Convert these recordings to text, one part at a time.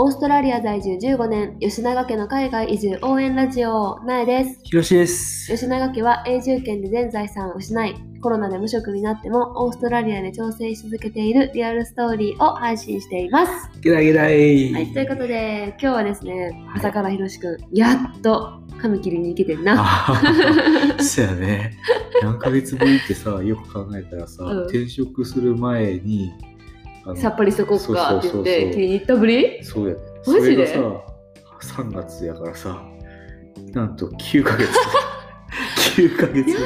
オーストラリア在住15年、吉永家の海外移住応援ラジオ、なえです。ひろしです。吉永家は永住権で全財産を失い、コロナで無職になってもオーストラリアで挑戦し続けているリアルストーリーを配信しています。ゲラゲラい。はい、ということで、今日はですね、朝からひろしくん、やっと髪切りに行けてんな。そうやね。何ヶ月ぶりってさ、よく考えたらさ、うん転職する前に、さっぱりしとこっかって言って、切りに行ったぶり？そうやね。マジで？それがさ、3月やからさ、なんと9ヶ月。9ヶ月。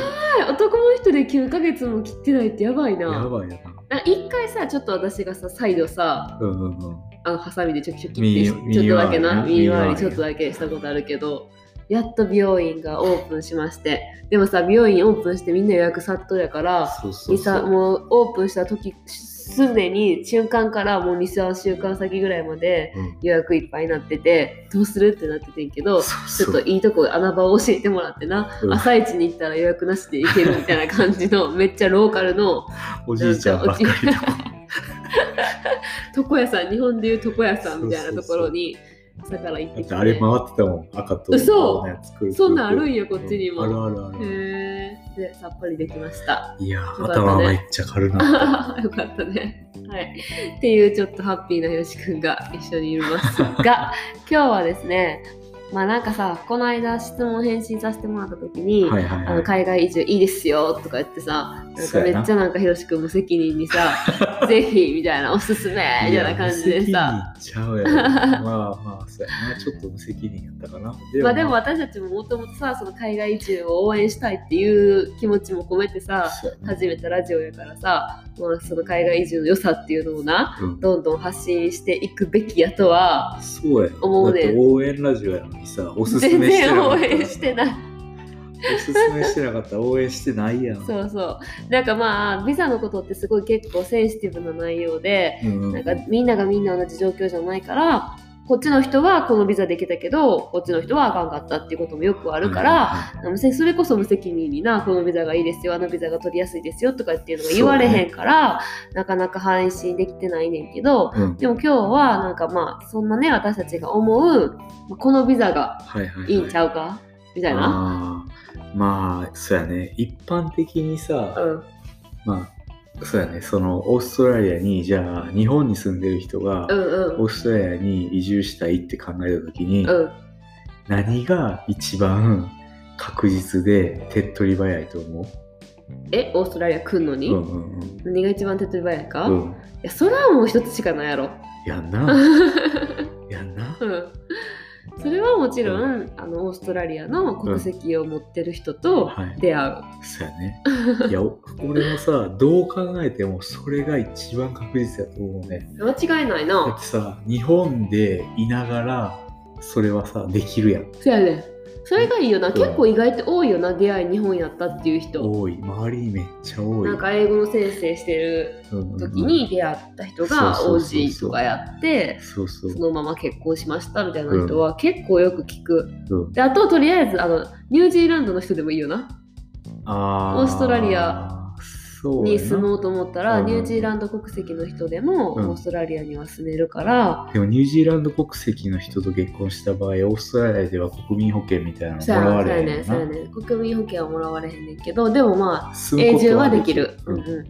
男の人で9ヶ月も切ってないってやばいな。やばいよな。あ一回さ、ちょっと私がさ、再度さ、うんうんうん。あのハサミでちょきちょきってちょっとだけな右回りちょっとだけしたことあるけどやっと美容院がオープンしましてでもさ美容院オープンしてみんな予約殺到やからそうそうさそう。もうオープンした時すでに瞬間からもう23週間先ぐらいまでうん。予約いっぱいになっててどうするってなっててんけどちょっといいとこ穴場を教えてもらってな、うん。朝一に行ったら予約なしで行けるみたいな感じの めっちゃローカルのおじいちゃんばっかりと床 屋さん日本でいう床屋さんみたいなところに朝から行ってきて。あれ回ってたもん。赤と嘘青のやつそんなんあるんやこっちにも。うん。あるあるある。へーでさっぱりできました。いやよかったね頭めっちゃ軽な。よかったね。はい。っていうちょっとハッピーなよしくんが一緒にいますが、今日はですね、まあなんかさ、この間質問返信させてもらった時に、はいはいはい。あの海外移住いいですよとか言ってさ、なんかめっちゃなんかひろしくん無責任にさ、ぜひみたいなおすすめみたいな感じでさ、ちゃうやろ。まあまあ、そうやな。ちょっと無責任やったかな。でまあでも私たちももともとさ、その海外移住を応援したいっていう気持ちも込めてさ、そうやな始めたラジオやからさ、まあ、その海外移住の良さっていうのをなうんどんどん発信していくべきやとは思うねだって応援ラジオやのにさ、おすす全めして然応なかった。援してないおすすめしてなかった。ら応援してないやん。そうそう。なんかまあビザのことってすごい結構センシティブな内容でうん。なんかみんながみんな同じ状況じゃないからこっちの人はこのビザできたけどこっちの人はあかんかったっていうこともよくあるから、はい無責それこそ無責任になこのビザがいいですよあのビザが取りやすいですよとかっていうのが言われへんから、なかなか配信できてないねんけどうん。でも今日はなんかまあそんなね私たちが思うまあこのビザがいいんちゃうか？みたいな。まあ、そうやね。一般的にさ、うんまあ、そうやね。その、オーストラリアに、じゃあ、日本に住んでる人が、うんうんオーストラリアに移住したいって考えたときに、うん何が一番確実で手っ取り早いと思う？えオーストラリア来んのに、うんうんうん何が一番手っ取り早いか、いうん。やそれはもう一つしかないやろ。やんな。ちろんあのオーストラリアの国籍を持ってる人とはい。出会う。そうやね。いや、お俺もさ、どう考えてもそれが一番確実やと思うね。間違いないだなっ。てさ、日本でいながら、それはさ、できるやん。そやね。それがいいよな。うん結構意外と多いよな、出会い日本やったっていう人。多い。周りにめっちゃ多い。なんか英語の先生してる時に出会った人が OG とかやって、そのまま結婚しましたみたいな人は結構よく聞く。うんで、あととりあえずあのニュージーランドの人でもいいよな。あオーストラリアに住もうと思ったら、うんニュージーランド国籍の人でもうんオーストラリアには住めるから、でもニュージーランド国籍の人と結婚した場合、オーストラリアでは国民保険みたいなのもらわれへんよな。そうやね国民保険はもらわれへんねんけどでもまあ永住はできる。ううんんうんうんうん。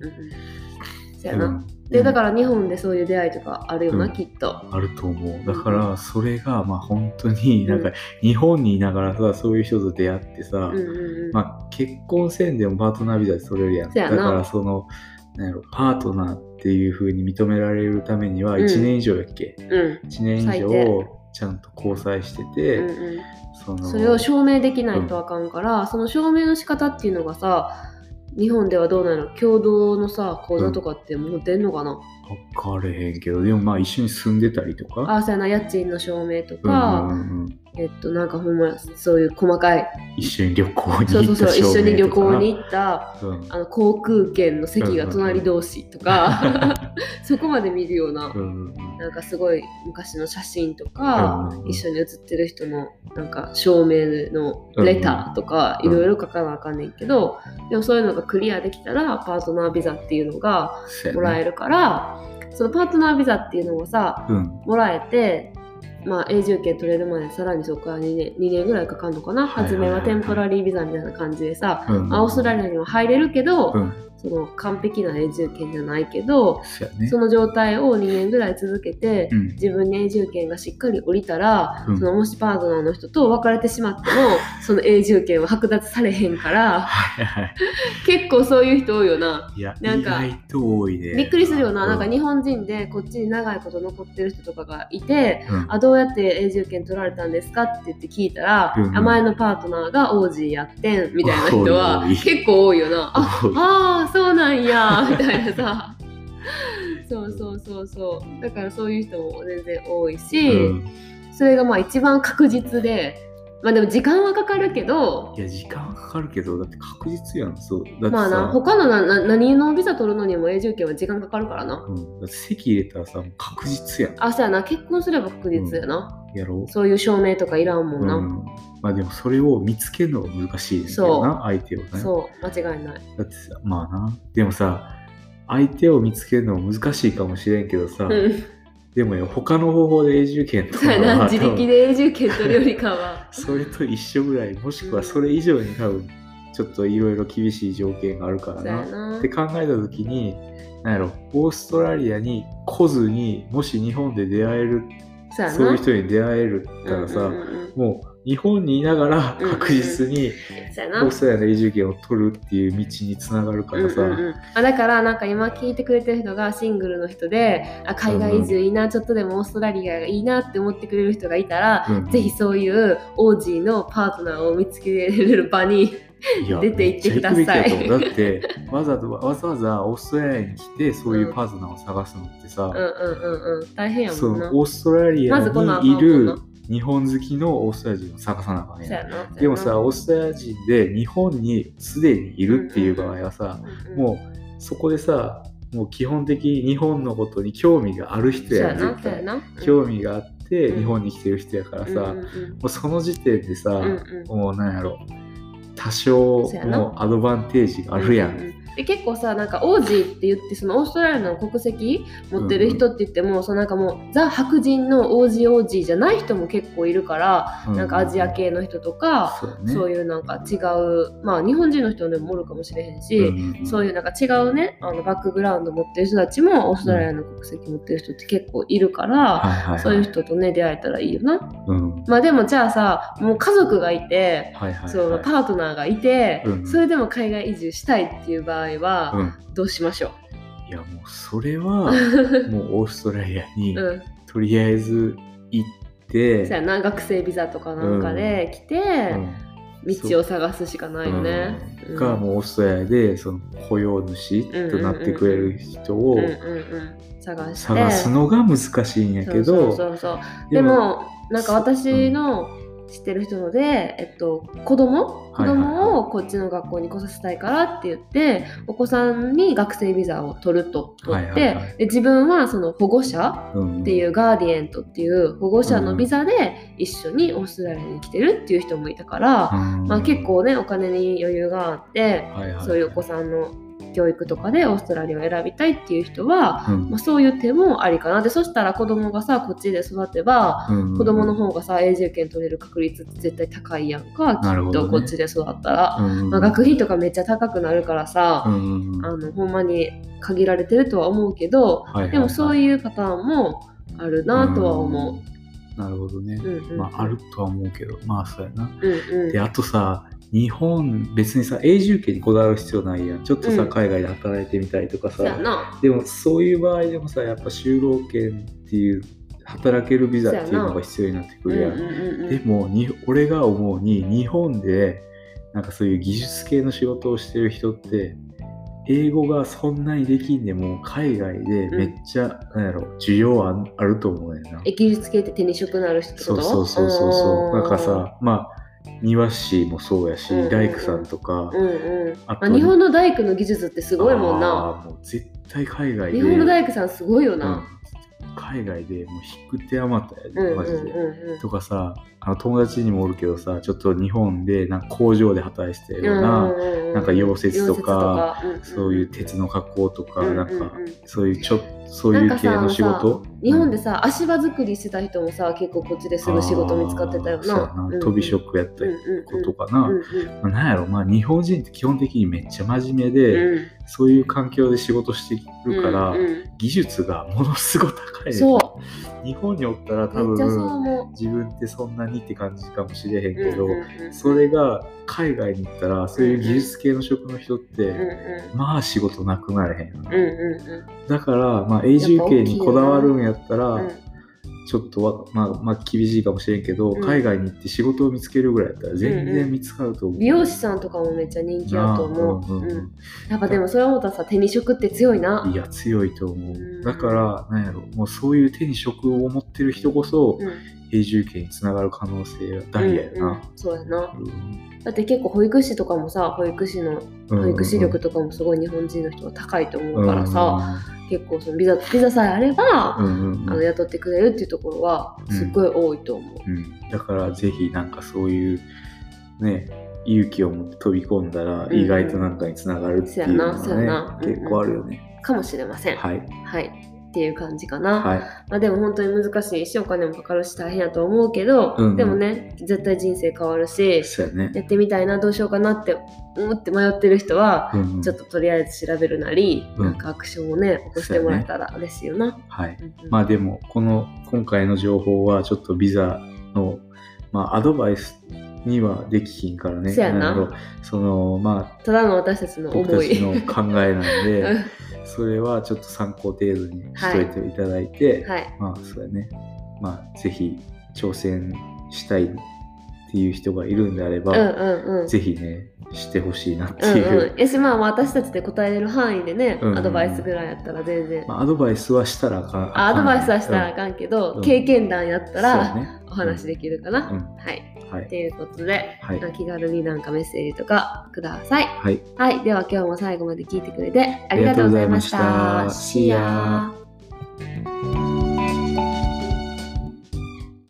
そうやな。うんでだから日本でそういう出会いとかあるよな、うんきっと。あると思う。だから、それが、まあ本当になんか、日本にいながらさ、そういう人と出会ってさ、うんうんうん。まあ結婚せんでもパートナービザで取れるやん。だからその、なんやろ、パートナーっていう風に認められるためにはうん1年以上やっけ、うん ?1 年以上ちゃんと交際してて、うんうんそのそれを証明できないとあかんから、その証明の仕方っていうのがさ日本ではどうなの？共同のさ口座とかって持ってんのかな、分かれへんけど、でもまあ一緒に住んでたりとか？ああそうやな。家賃の証明とうんか、うんうん。えっとなんかほんまそういう細かい。一緒に旅行にそうそうそう行った証明一緒に旅行に行ったうん。あの航空券の席が隣同士とか、そこまで見るような、うんうんなんかすごい昔の写真とか、うん一緒に写ってる人のなんか証明のレターとかうん。いろいろ書かなあかんねんけど、でもそういうのがクリアできたらパートナービザっていうのがもらえるから、そのパートナービザっていうのをさうん。もらえてまあ、永住権取れるまでさらにそこから2年 ,2 年ぐらいかかるのかな、初めはテンポラリービザみたいな感じでさ、うんまあオーストラリアには入れるけど、うんその完璧な永住権じゃないけど、そね。その状態を2年ぐらい続けて、うん。自分に永住権がしっかり降りたら、うん。そのもしパートナーの人と別れてしまっても その永住権は剥奪されへんから結構そういう人多いよな。いやなんかね。びっくりするよな、うなんか日本人でこっちに長いこと残ってる人とかがいて、うん。あどうやって永住権取られたんですかって言って聞いたら、うん。前のパートナーがオージーやってんみたいな人は結構多いよな。ああーそうなんや。みたいなさ。そうそうそうそう。だからそういう人も全然多いし、うん。それがまあ一番確実でまあでも時間はかかるけど。いや時間はかかるけどだって確実やん。そう。だってさ、まあな他のなな何のビザ取るのにも永住権は時間かかるからな。うん、だって席入れたらさ確実やん。あそうやな。結婚すれば確実やな、やろそういう証明とかいらんもうんな、ん、まあでもそれを見つけるのが難しいですよな相手をね。そう。間違いない。だってさまあな。でもさ相手を見つけるのも難しいかもしれんけどさ、うんでもよ他の方法で永住権とか自力で永住権取るよりかは。それと一緒ぐらいもしくはそれ以上に多分ちょっといろいろ厳しい条件があるからな。な。って考えた時になんやろオーストラリアに来ずにもし日本で出会えるそういう人に出会えるったらさ、もう日本にいながら確実にオーストラリアの永住権を取るっていう道につながるからさ、うんうんうん。あだからなんか今聞いてくれてる人がシングルの人であ海外移住いいな、ちょっとでもオーストラリアがいいなって思ってくれる人がいたら、うんぜひそういうオージーのパートナーを見つけれる場に 出て行ってください。だってわざわざわざわざオーストラリアに来てそういうパートナーを探すのってさ、うんうんうんうん大変やそもんなのオーストラリアにいるウントな日本好きのオーストラリア人を探さなあかんやん。でもさ、オーストラリア人で日本にすでにいるっていう場合はさ、もうそこでさ、もう基本的に日本のことに興味がある人ややん、絶対。興味があってうん。日本に来てる人やからさ、うんうんもうその時点でさ、うんうん。もうなんやろ、多少そうアドバンテージがあるやん。うううで結構さなんかオージーって言ってそのオーストラリアの国籍持ってる人って言っても、そのなんかもうザ白人のオージーオージーじゃない人も結構いるから、うなんかアジア系の人とか、そうね。そういうなんか違うまあ日本人の人でもおるかもしれへんし、うんそういうなんか違うねあのバックグラウンド持ってる人たちもオーストラリアの国籍持ってる人って結構いるから、そういう人とね出会えたらいいよな。うん。まあでもじゃあさもう家族がいて、はいはいはい。そのパートナーがいて、うんそれでも海外移住したいっていう場合は、うん。どうしましょいやもうそれはう。もうオーストラリアにうん、とりあえず行って、そうやな学生ビザとかなんかで来て、道を探すしかないよね。う。ん。がもうオーストラリアでその雇用主となってくれる人をうんうんうん、探して。探すのが難しいんやけど。でもなんか私の知ってる人ので、えっと、子供？子供をこっちの学校に来させたいからって言ってお子さんに学生ビザを取ると取って、で自分はその保護者うんっていうガーディエントっていう保護者のビザで一緒にオーストラリアに来てるっていう人もいたから、うんまあ、結構ねお金に余裕があってそういうお子さんの教育とかでオーストラリアを選びたいっていう人は、うん。まあ、そういう手もありかな。でそしたら子供がさこっちで育てばうん。子供の方がさ永住権取れる確率って絶対高いやんか。きっとこっちで育ったら、うん。まあ、学費とかめっちゃ高くなるからさ、あのほんまに限られてるとは思うけどでもそういうパターンもあるなとは思う。なるほどね、うんうん。まああるとは思うけど。まあそうやな。うんうん。であとさ日本別にさ永住権にこだわる必要ないやん。ちょっとさ、うん。海外で働いてみたいとかそうやさな。でもそういう場合でもさやっぱ就労権っていう働けるビザっていうのが必要になってくるやん。うんうんうんうん。でもに俺が思うに日本でなんかそういう技術系の仕事をしてる人って英語がそんなにできんでも海外でめっちゃ、なんやろ需要あんあると思うねんな。え技術系って手に職なる人ってこと？そうそうそうそうそう。なんかうんさまあ庭師もそうやし、うんうんうん。大工さんとか、うんうん。あとまあ、日本の大工の技術ってすごいもんな。あーもう絶対海外で日本の大工さんすごいよな、うん。海外でもう引く手あまたやで、マジで。とかさあの友達にもおるけどさちょっと日本でなんか工場で働いてたような、うんうんうんなんか溶接とかそういう鉄の加工とか、うんうんなん。かそういうちょそういう系の仕事？日本でさ、足場作りしてた人もさ結構こっちですぐ仕事見つかってたよな。飛び職やったりことかな、うなんやろ。まあ日本人って基本的にめっちゃ真面目で、うん。そういう環境で仕事してるから、技術がものすごい高いねそ日本におったらう多分思自分ってそんなにって感じかもしれへんう。けど、それが海外に行ったらそういう技術系の職の人って、まあ仕事なくなれへんだからまあ永住権にこだわるんやったらちょっとわ、まあ、まあ厳しいかもしれんけど、うん。海外に行って仕事を見つけるぐらいやったら全然見つかると思う、美容師さんとかもめっちゃ人気だと思う。うんうんやっぱでもそれ思ったらさ手に職って強いな。いや強いと思う、ん。だからなんやろもうそういう手に職を持ってる人こそうん。永住権につながる可能性が大やうんうんな、そうやな。うん。だって結構保育士とかもさ保育士の保育士力とかもすごい日本人の人は高いと思うからさ、結構そのビザビザさえあれば、うんうんうん。あの雇ってくれるっていうところはすっごい多いと思う。うん、だからぜひなんかそういうね勇気を持って飛び込んだらうん意外となんかにつながるっていうのはね、そうやなそうやな。結構あるよね、かもしれません。はい。はい。っていう感じかな。はい。まあ、でも本当に難しい。しお金もかかるし大変やと思うけど、うん。うんでもね絶対人生変わるしそうやね。やってみたいな。どうしようかなって思って迷ってる人は、うんうん。ちょっととりあえず調べるなり、うん。なんかアクションをね起こしてもらえたら嬉しいよな。はい。うんうん。まあでもこの今回の情報はちょっとビザの、まあ、アドバイスにはできひんからね。そのまあただの私たちの僕思い。の考えなんで。うんそれはちょっと参考程度にしといていただいて、はい。まあそうやねまあぜひ挑戦したいっていう人がいるんであれば、うんうんうん。ぜひねしてほしいなってうんいう、うん、やしまあ私たちで答えれる範囲でね、うんうんアドバイスぐらいやったら全然、まあ、アドバイスはしたらあかん。あアドバイスはしたらあんかんけど、うん。経験談やったら、ね。お話できるかな、うん。はい。はい。ということで、はい。気軽になんかメッセージとかください。はい。はい。では今日も最後まで聞いてくれてありがとうございました。ありがとうございました。See ya